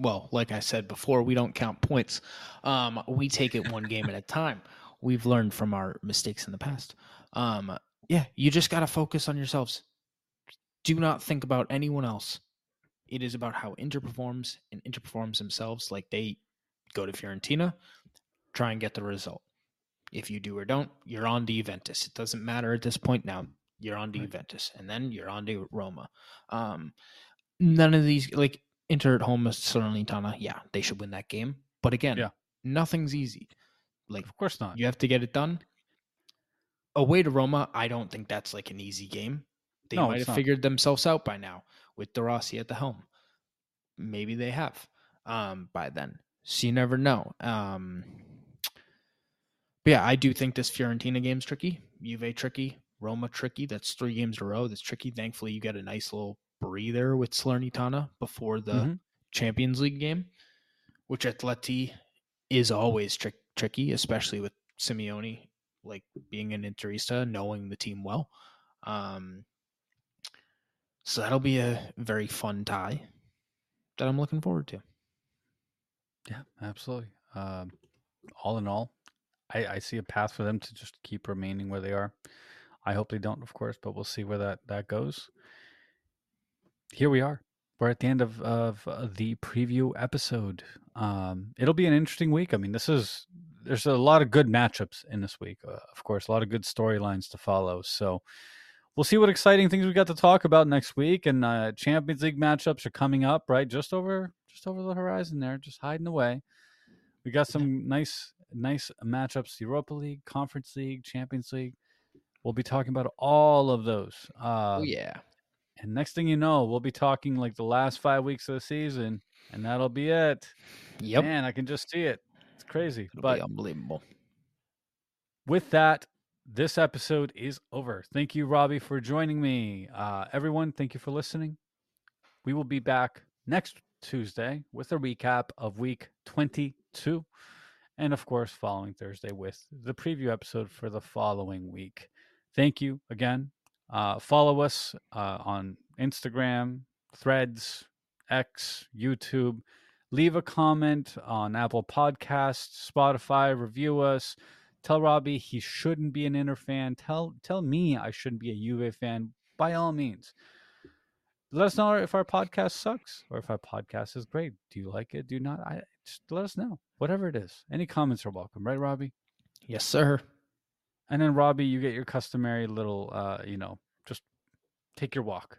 Well, like I said before, we don't count points. Um, we take it one game at a time. We've learned from our mistakes in the past. Um, yeah, you just got to focus on yourselves. Do not think about anyone else. It is about how Inter performs and Inter performs themselves. Like they go to Fiorentina, try and get the result. If you do or don't, you're on to Juventus. It doesn't matter at this point now. You're on to right. Juventus, and then you're on to Roma. Um, none of these like Inter at home, is Salernitana. Yeah, they should win that game. But again, yeah. nothing's easy. Like, of course not. You have to get it done. Away to Roma, I don't think that's like an easy game. They no, might have not. figured themselves out by now with De Rossi at the helm. Maybe they have um, by then. So you never know. Um, but yeah, I do think this Fiorentina game's tricky. Juve tricky. Roma tricky. That's three games in a row. That's tricky. Thankfully, you get a nice little breather with Salernitana before the mm-hmm. Champions League game, which Atleti is always tri- tricky, especially with Simeone like being an Interista, knowing the team well. Um, so that'll be a very fun tie that I'm looking forward to. Yeah, absolutely. Um, all in all, I, I see a path for them to just keep remaining where they are. I hope they don't, of course, but we'll see where that, that goes. Here we are. We're at the end of, of uh, the preview episode. Um, it'll be an interesting week. I mean, this is there's a lot of good matchups in this week. Uh, of course, a lot of good storylines to follow. So we'll see what exciting things we got to talk about next week. And uh, Champions League matchups are coming up, right? Just over, just over the horizon there, just hiding away. We got some nice, nice matchups: Europa League, Conference League, Champions League. We'll be talking about all of those. Uh, oh yeah. And next thing you know, we'll be talking like the last five weeks of the season, and that'll be it. Yep. Man, I can just see it. It's crazy. It'll but be unbelievable. with that, this episode is over. Thank you, Robbie, for joining me. Uh, everyone, thank you for listening. We will be back next Tuesday with a recap of week 22. And of course, following Thursday with the preview episode for the following week. Thank you again. Uh, follow us uh, on Instagram, Threads, X, YouTube. Leave a comment on Apple Podcasts, Spotify. Review us. Tell Robbie he shouldn't be an Inter fan. Tell tell me I shouldn't be a Juve fan. By all means, let us know if our podcast sucks or if our podcast is great. Do you like it? Do you not? I just let us know. Whatever it is, any comments are welcome, right, Robbie? Yes, sir. And then Robbie, you get your customary little, uh, you know, take your walk.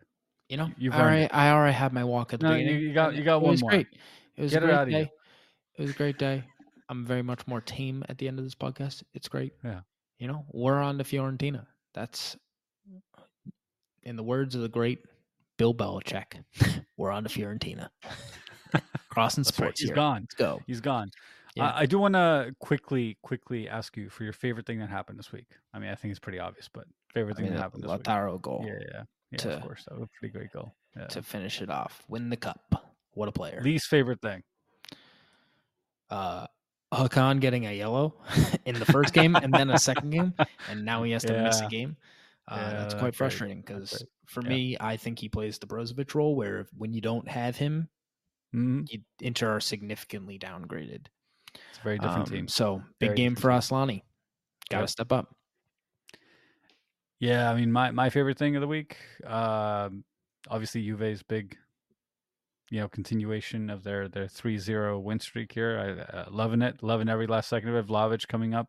You know, You've I already. I already had my walk at the No, beginning. you- got- you got it one was more. Great. It was Get a it great out of you. day. It was a great day. I'm very much more tame at the end of this podcast. It's great. Yeah. You know, we're on to Fiorentina. That's in the words of the great Bill Belichick. we're on to Fiorentina. Crossing That's right. sports He's here. gone. Let's go. He's gone. Yeah. I, I do want to quickly, quickly ask you for your favorite thing that happened this week. I mean, I think it's pretty obvious, but favorite I thing mean, that happened this week. Lautaro goal Yeah, yeah, yeah. to- of course, that was a pretty great goal. Yeah. to finish it off. Win the cup. What a player. Least favorite thing. uh Hakan getting a yellow in the first game and then a second game, and now he has to miss a game. Uh, Yeah, that's quite frustrating because right. for Yeah. me, I think he plays the Brozovic role where if, when you don't have him, Mhm. you Inter are significantly downgraded. It's a very different Um, team. So big Very game for Aslani. Got to Yep. step up. Yeah, I mean, my, my favorite thing of the week, um, obviously Juve's big, you know, continuation of their their 3-0 win streak here. I uh, loving it, loving every last second of it. Vlahovic coming up,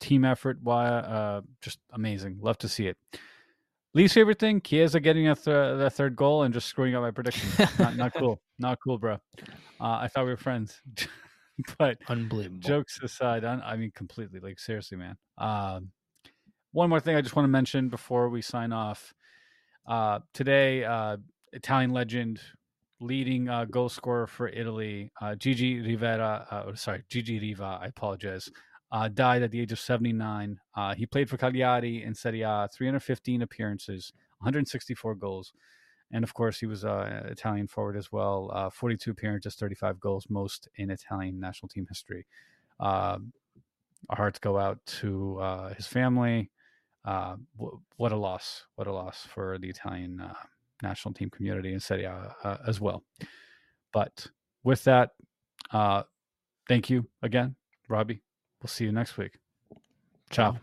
team effort, why, uh, just amazing. Love to see it. Least favorite thing, Chiesa getting a th- the third goal and just screwing up my prediction. not not cool, not cool, bro. Uh, I thought we were friends, but Unbelievable. jokes aside, I, I mean, completely. Like seriously, man. Um, one more thing I just want to mention before we sign off. Uh, today, uh, Italian legend, leading uh, goal scorer for Italy, uh, Gigi Rivera. Uh, sorry, Gigi Riva. I apologize. Uh, died at the age of 79. Uh, he played for Cagliari in Serie A, 315 appearances, 164 goals. And of course, he was uh, Italian forward as well. Uh, 42 appearances, 35 goals, most in Italian national team history. Our hearts go out to his family. Uh, w- what a loss! What a loss for the Italian uh, national team community and Serie A uh, as well. But with that, uh, thank you again, Robbie. We'll see you next week. Ciao.